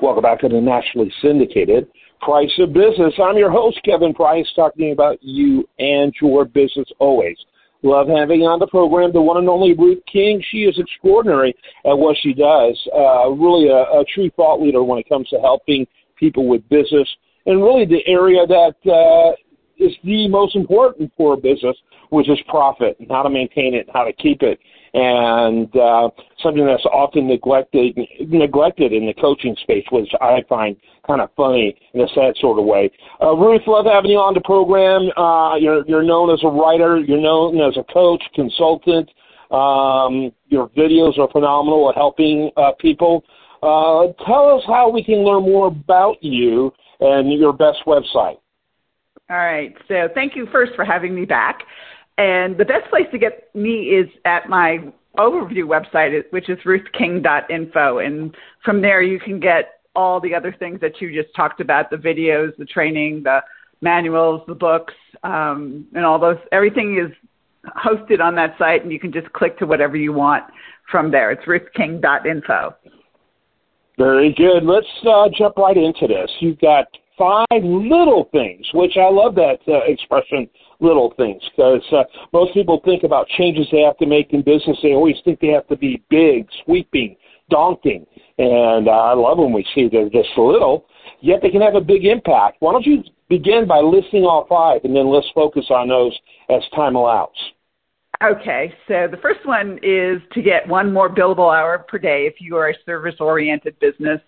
Welcome back to the nationally syndicated Price of Business. I'm your host, Kevin Price, talking about you and your business always. Love having on the program the one and only Ruth King. She is extraordinary at what she does. Uh, really a, a true thought leader when it comes to helping people with business and really the area that uh, is the most important for a business, which is profit and how to maintain it, how to keep it and uh, something that's often neglected neglected in the coaching space, which I find kind of funny in a sad sort of way. Uh, Ruth, love having you on the program. Uh, you're you're known as a writer, you're known as a coach, consultant. Um, your videos are phenomenal at helping uh, people. Uh, tell us how we can learn more about you and your best website. All right. So thank you first for having me back. And the best place to get me is at my overview website, which is ruthking.info. And from there, you can get all the other things that you just talked about the videos, the training, the manuals, the books, um, and all those. Everything is hosted on that site, and you can just click to whatever you want from there. It's ruthking.info. Very good. Let's uh, jump right into this. You've got five little things, which I love that uh, expression little things because uh, most people think about changes they have to make in business. They always think they have to be big, sweeping, daunting. And uh, I love when we see they're just little, yet they can have a big impact. Why don't you begin by listing all five and then let's focus on those as time allows. Okay, so the first one is to get one more billable hour per day if you are a service oriented business,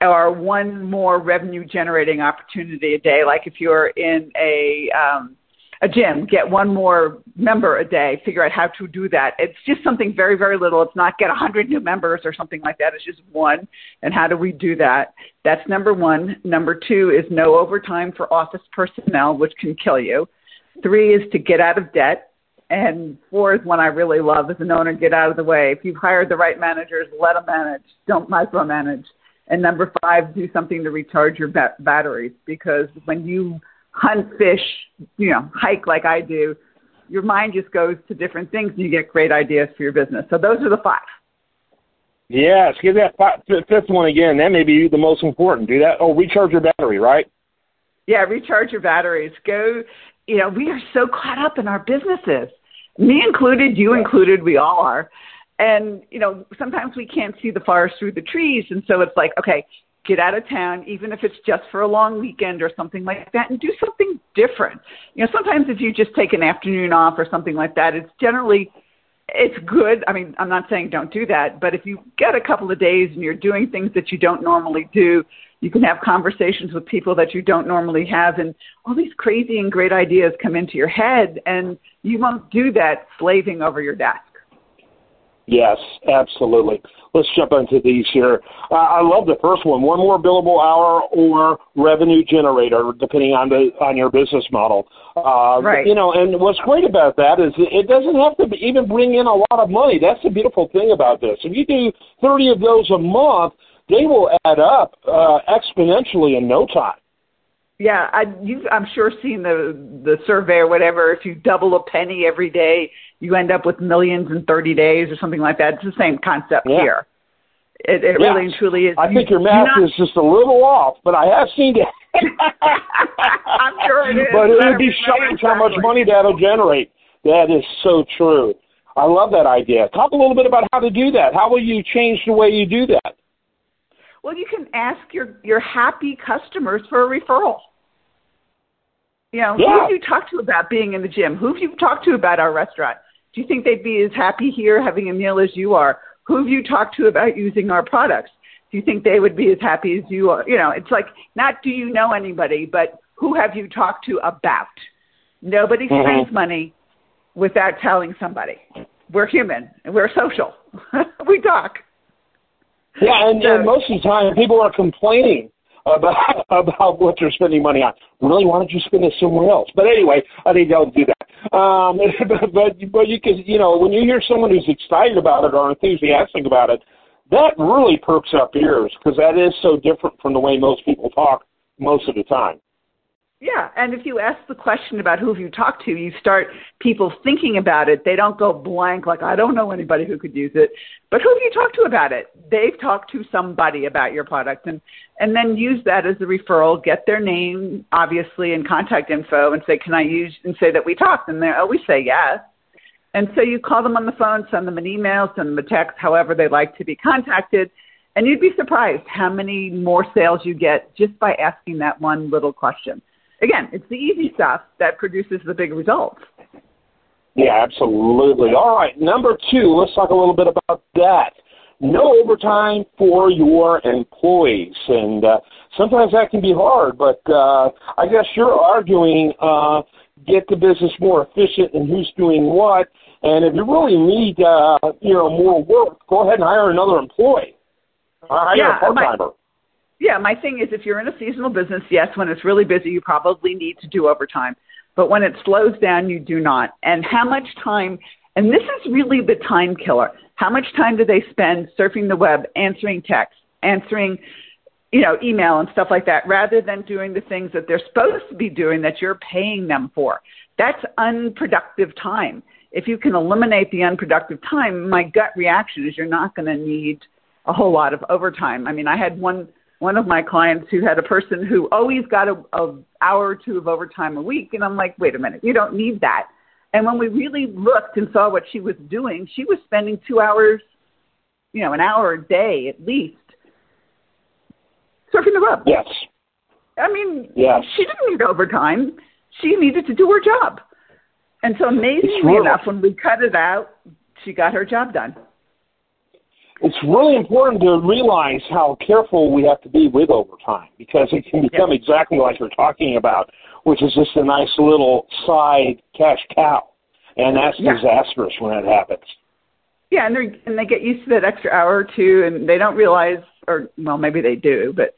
or one more revenue generating opportunity a day, like if you're in a um, a gym, get one more member a day, figure out how to do that. It's just something very, very little. It's not get a 100 new members or something like that. It's just one. And how do we do that? That's number one. Number two is no overtime for office personnel, which can kill you. Three is to get out of debt. And four is one I really love as an owner, get out of the way. If you've hired the right managers, let them manage. Don't micromanage. And number five, do something to recharge your ba- batteries because when you hunt, fish, you know, hike like I do, your mind just goes to different things and you get great ideas for your business. So those are the five. Yes, give that five, fifth one again. That may be the most important. Do that. Oh, recharge your battery, right? Yeah, recharge your batteries. Go. You know, we are so caught up in our businesses, me included, you included. We all are. And you know, sometimes we can't see the forest through the trees, and so it's like, okay, get out of town, even if it's just for a long weekend or something like that, and do something different. You know, sometimes if you just take an afternoon off or something like that, it's generally it's good. I mean, I'm not saying don't do that, but if you get a couple of days and you're doing things that you don't normally do, you can have conversations with people that you don't normally have, and all these crazy and great ideas come into your head, and you won't do that slaving over your desk. Yes, absolutely. Let's jump into these here. Uh, I love the first one. One more billable hour or revenue generator, depending on the on your business model. Uh, right. You know, and what's great about that is it doesn't have to be, even bring in a lot of money. That's the beautiful thing about this. If you do 30 of those a month, they will add up uh, exponentially in no time. Yeah, I, you've, I'm sure seen the the survey or whatever. If you double a penny every day, you end up with millions in 30 days or something like that. It's the same concept yeah. here. It, it yes. really and truly is. I think your math not, is just a little off, but I have seen it. I'm sure it is. But it would be strange how much money that'll generate. That is so true. I love that idea. Talk a little bit about how to do that. How will you change the way you do that? Well, you can ask your your happy customers for a referral. You know, yeah. who have you talked to about being in the gym? Who have you talked to about our restaurant? Do you think they'd be as happy here having a meal as you are? Who have you talked to about using our products? Do you think they would be as happy as you are? You know, it's like not do you know anybody, but who have you talked to about? Nobody mm-hmm. spends money without telling somebody. We're human and we're social. we talk. Yeah, and, so, and most of the time people are complaining about about what they're spending money on. Really, why don't you spend it somewhere else? But anyway, I think don't do that. Um, but, but but you can you know when you hear someone who's excited about it or enthusiastic about it, that really perks up ears because that is so different from the way most people talk most of the time. Yeah, and if you ask the question about who have you talked to, you start people thinking about it. They don't go blank like I don't know anybody who could use it. But who have you talked to about it? They've talked to somebody about your product and and then use that as a referral, get their name obviously and contact info and say, "Can I use?" and say that we talked and they always say yes. And so you call them on the phone, send them an email, send them a text, however they like to be contacted. And you'd be surprised how many more sales you get just by asking that one little question again, it's the easy stuff that produces the big results. Yeah, absolutely. All right, number two, let's talk a little bit about that. No overtime for your employees, and uh, sometimes that can be hard. But uh, I guess you're arguing uh, get the business more efficient and who's doing what. And if you really need, uh, you know, more work, go ahead and hire another employee. Hire yeah, a part timer. Yeah, my thing is if you're in a seasonal business, yes, when it's really busy, you probably need to do overtime. But when it slows down, you do not. And how much time, and this is really the time killer. How much time do they spend surfing the web, answering texts, answering, you know, email and stuff like that, rather than doing the things that they're supposed to be doing that you're paying them for? That's unproductive time. If you can eliminate the unproductive time, my gut reaction is you're not going to need a whole lot of overtime. I mean, I had one one of my clients who had a person who always got a, a hour or two of overtime a week, and I'm like, wait a minute, you don't need that. And when we really looked and saw what she was doing, she was spending two hours, you know, an hour a day at least, surfing the web. Yes. I mean, yes. she didn't need overtime. She needed to do her job. And so amazingly enough, when we cut it out, she got her job done it's really important to realize how careful we have to be with overtime because it can become exactly like you're talking about, which is just a nice little side cash cow, and that's yeah. disastrous when it happens. Yeah, and they and they get used to that extra hour or two, and they don't realize, or well, maybe they do, but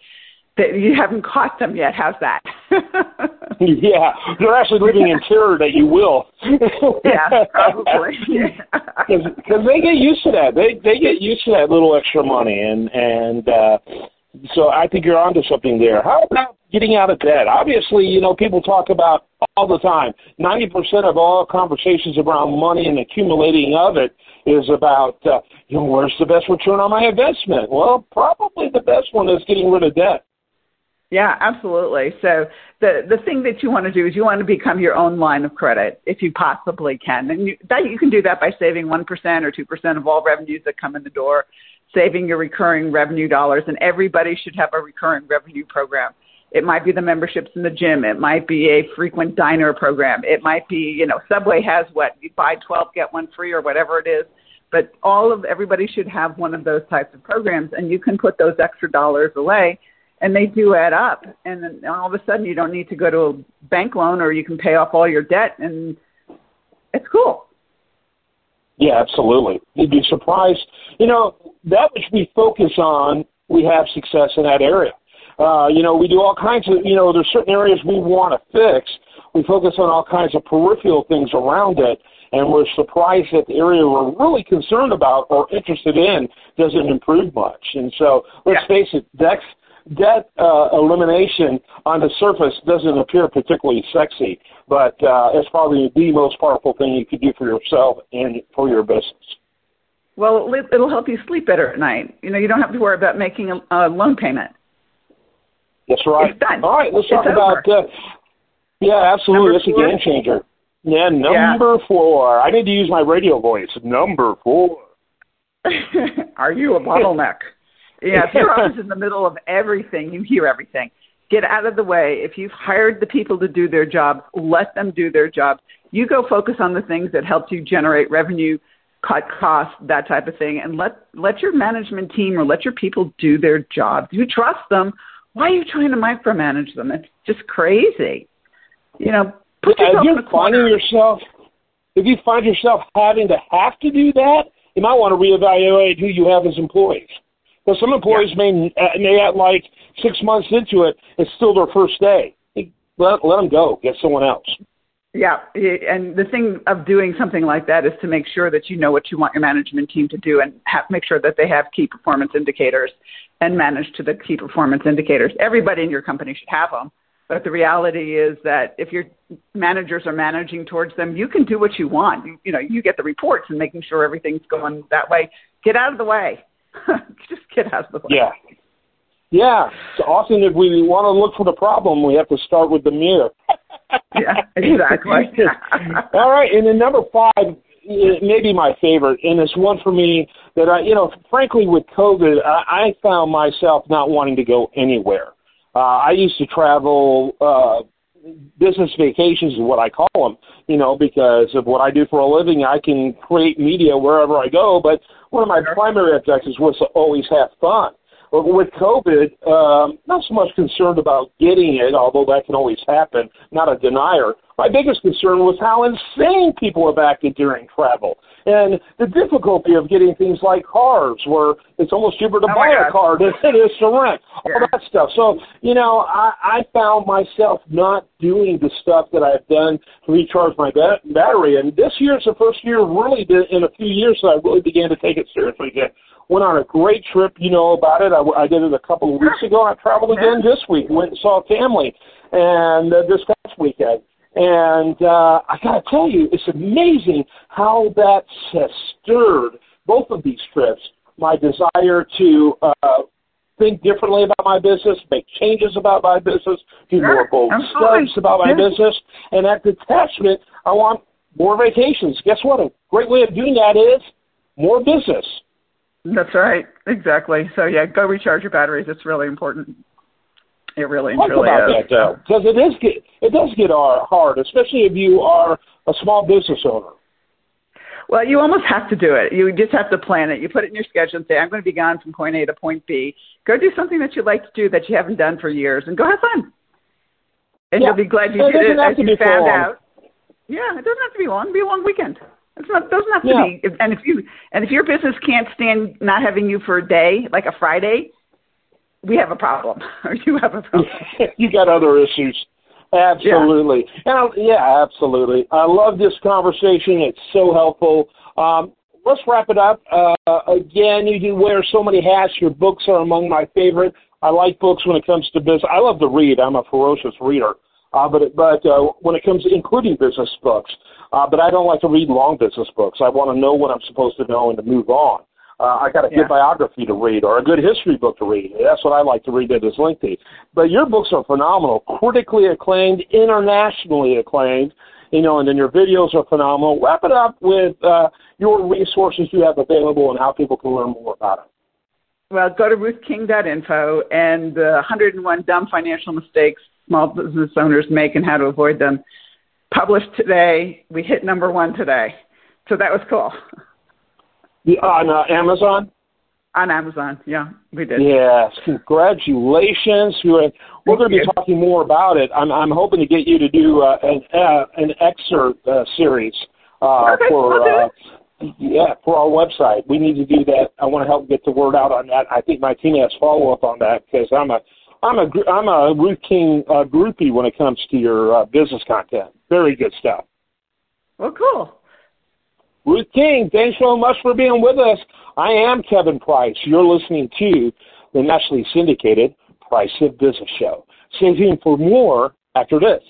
that you haven't caught them yet. How's that? yeah, they're actually living in terror that you will. yeah, probably. Because they get used to that. They they get used to that little extra money, and and uh, so I think you're onto something there. How about getting out of debt? Obviously, you know people talk about all the time. Ninety percent of all conversations around money and accumulating of it is about uh, you know where's the best return on my investment. Well, probably the best one is getting rid of debt. Yeah, absolutely. So the the thing that you want to do is you want to become your own line of credit if you possibly can, and you, that you can do that by saving one percent or two percent of all revenues that come in the door, saving your recurring revenue dollars, and everybody should have a recurring revenue program. It might be the memberships in the gym. It might be a frequent diner program. It might be, you know, Subway has what you buy 12 get one free or whatever it is. But all of everybody should have one of those types of programs, and you can put those extra dollars away and they do add up. And then all of a sudden you don't need to go to a bank loan or you can pay off all your debt and it's cool. Yeah absolutely. You'd be surprised. You know that which we focus on we have success in that area. Uh, you know we do all kinds of you know there's certain areas we want to fix. We focus on all kinds of peripheral things around it and we're surprised that the area we're really concerned about or interested in doesn't improve much. And so let's yeah. face it, Dex debt uh, elimination on the surface doesn't appear particularly sexy, but uh, it's probably the most powerful thing you could do for yourself and for your business. Well, it'll help you sleep better at night. You know, you don't have to worry about making a, a loan payment. That's right. It's done. All right, let's it's talk about. Uh, yeah, absolutely. That's a game changer. Yeah, number yeah. four. I need to use my radio voice. Number four. Are you a bottleneck? Yeah, if you're always in the middle of everything, you hear everything. Get out of the way. If you've hired the people to do their jobs, let them do their jobs. You go focus on the things that help you generate revenue, cut costs, that type of thing, and let let your management team or let your people do their jobs. You trust them. Why are you trying to micromanage them? It's just crazy. You know, put yourself if you're finding yourself if you find yourself having to have to do that, you might want to reevaluate who you have as employees. Because some employees yeah. may uh, may at like six months into it, it's still their first day. Let let them go. Get someone else. Yeah, and the thing of doing something like that is to make sure that you know what you want your management team to do, and have, make sure that they have key performance indicators and manage to the key performance indicators. Everybody in your company should have them, But the reality is that if your managers are managing towards them, you can do what you want. You, you know, you get the reports and making sure everything's going that way. Get out of the way. Just get out of the way. Yeah. Yeah. So often if we want to look for the problem, we have to start with the mirror. yeah, exactly. All right. And then number five, maybe my favorite, and it's one for me that I, you know, frankly, with COVID, I, I found myself not wanting to go anywhere. Uh, I used to travel, uh, business vacations is what I call them, you know, because of what I do for a living. I can create media wherever I go, but one of my primary objectives was to always have fun. But with COVID, um, not so much concerned about getting it, although that can always happen, not a denier. My biggest concern was how insane people have acted during travel and the difficulty of getting things like cars where it's almost cheaper to oh buy a car than it is to rent, yeah. all that stuff. So, you know, I, I found myself not doing the stuff that I've done to recharge my ba- battery. And this year is the first year really in a few years that I really began to take it seriously again went on a great trip. You know about it. I, I did it a couple of weeks ago. I traveled again this week. Went and saw family, and uh, this past weekend. And uh, I got to tell you, it's amazing how that has stirred both of these trips. My desire to uh, think differently about my business, make changes about my business, do sure. more bold steps about my yeah. business, and at detachment, I want more vacations. Guess what? A great way of doing that is more business. That's right. Exactly. So yeah, go recharge your batteries. It's really important. It really Talk truly about is. that though, because it is get, it does get hard, especially if you are a small business owner. Well, you almost have to do it. You just have to plan it. You put it in your schedule and say, "I'm going to be gone from point A to point B." Go do something that you like to do that you haven't done for years, and go have fun. And yeah. you'll be glad you it did it as you found long. out. Yeah, it doesn't have to be long. It'll be a long weekend. It's not doesn't have to yeah. be. And if you and if your business can't stand not having you for a day, like a Friday, we have a problem, or you have a problem. you got other issues. Absolutely. Yeah. And I, yeah, absolutely. I love this conversation. It's so helpful. Um, let's wrap it up. Uh, again, you do wear so many hats. Your books are among my favorite. I like books when it comes to business. I love to read. I'm a ferocious reader. Uh, but but uh, when it comes to including business books, uh, but I don't like to read long business books. I want to know what I'm supposed to know and to move on. Uh, I got a yeah. good biography to read or a good history book to read. That's what I like to read that is lengthy. But your books are phenomenal, critically acclaimed, internationally acclaimed. You know, and then your videos are phenomenal. Wrap it up with uh, your resources you have available and how people can learn more about it. Well, go to ruthking.info and the 101 dumb financial mistakes small business owners make and how to avoid them published today. We hit number one today. So that was cool. on uh, Amazon? On Amazon, yeah, we did. Yes, congratulations. We're, we're going to be talking more about it. I'm, I'm hoping to get you to do uh, an, uh, an excerpt uh, series uh, okay, for uh, yeah for our website. We need to do that. I want to help get the word out on that. I think my team has follow up on that because I'm a I'm a I'm a Ruth King uh, groupie when it comes to your uh, business content. Very good stuff. Well, cool. Ruth King, thanks so much for being with us. I am Kevin Price. You're listening to the nationally syndicated Price of Business Show. Stay tuned for more after this.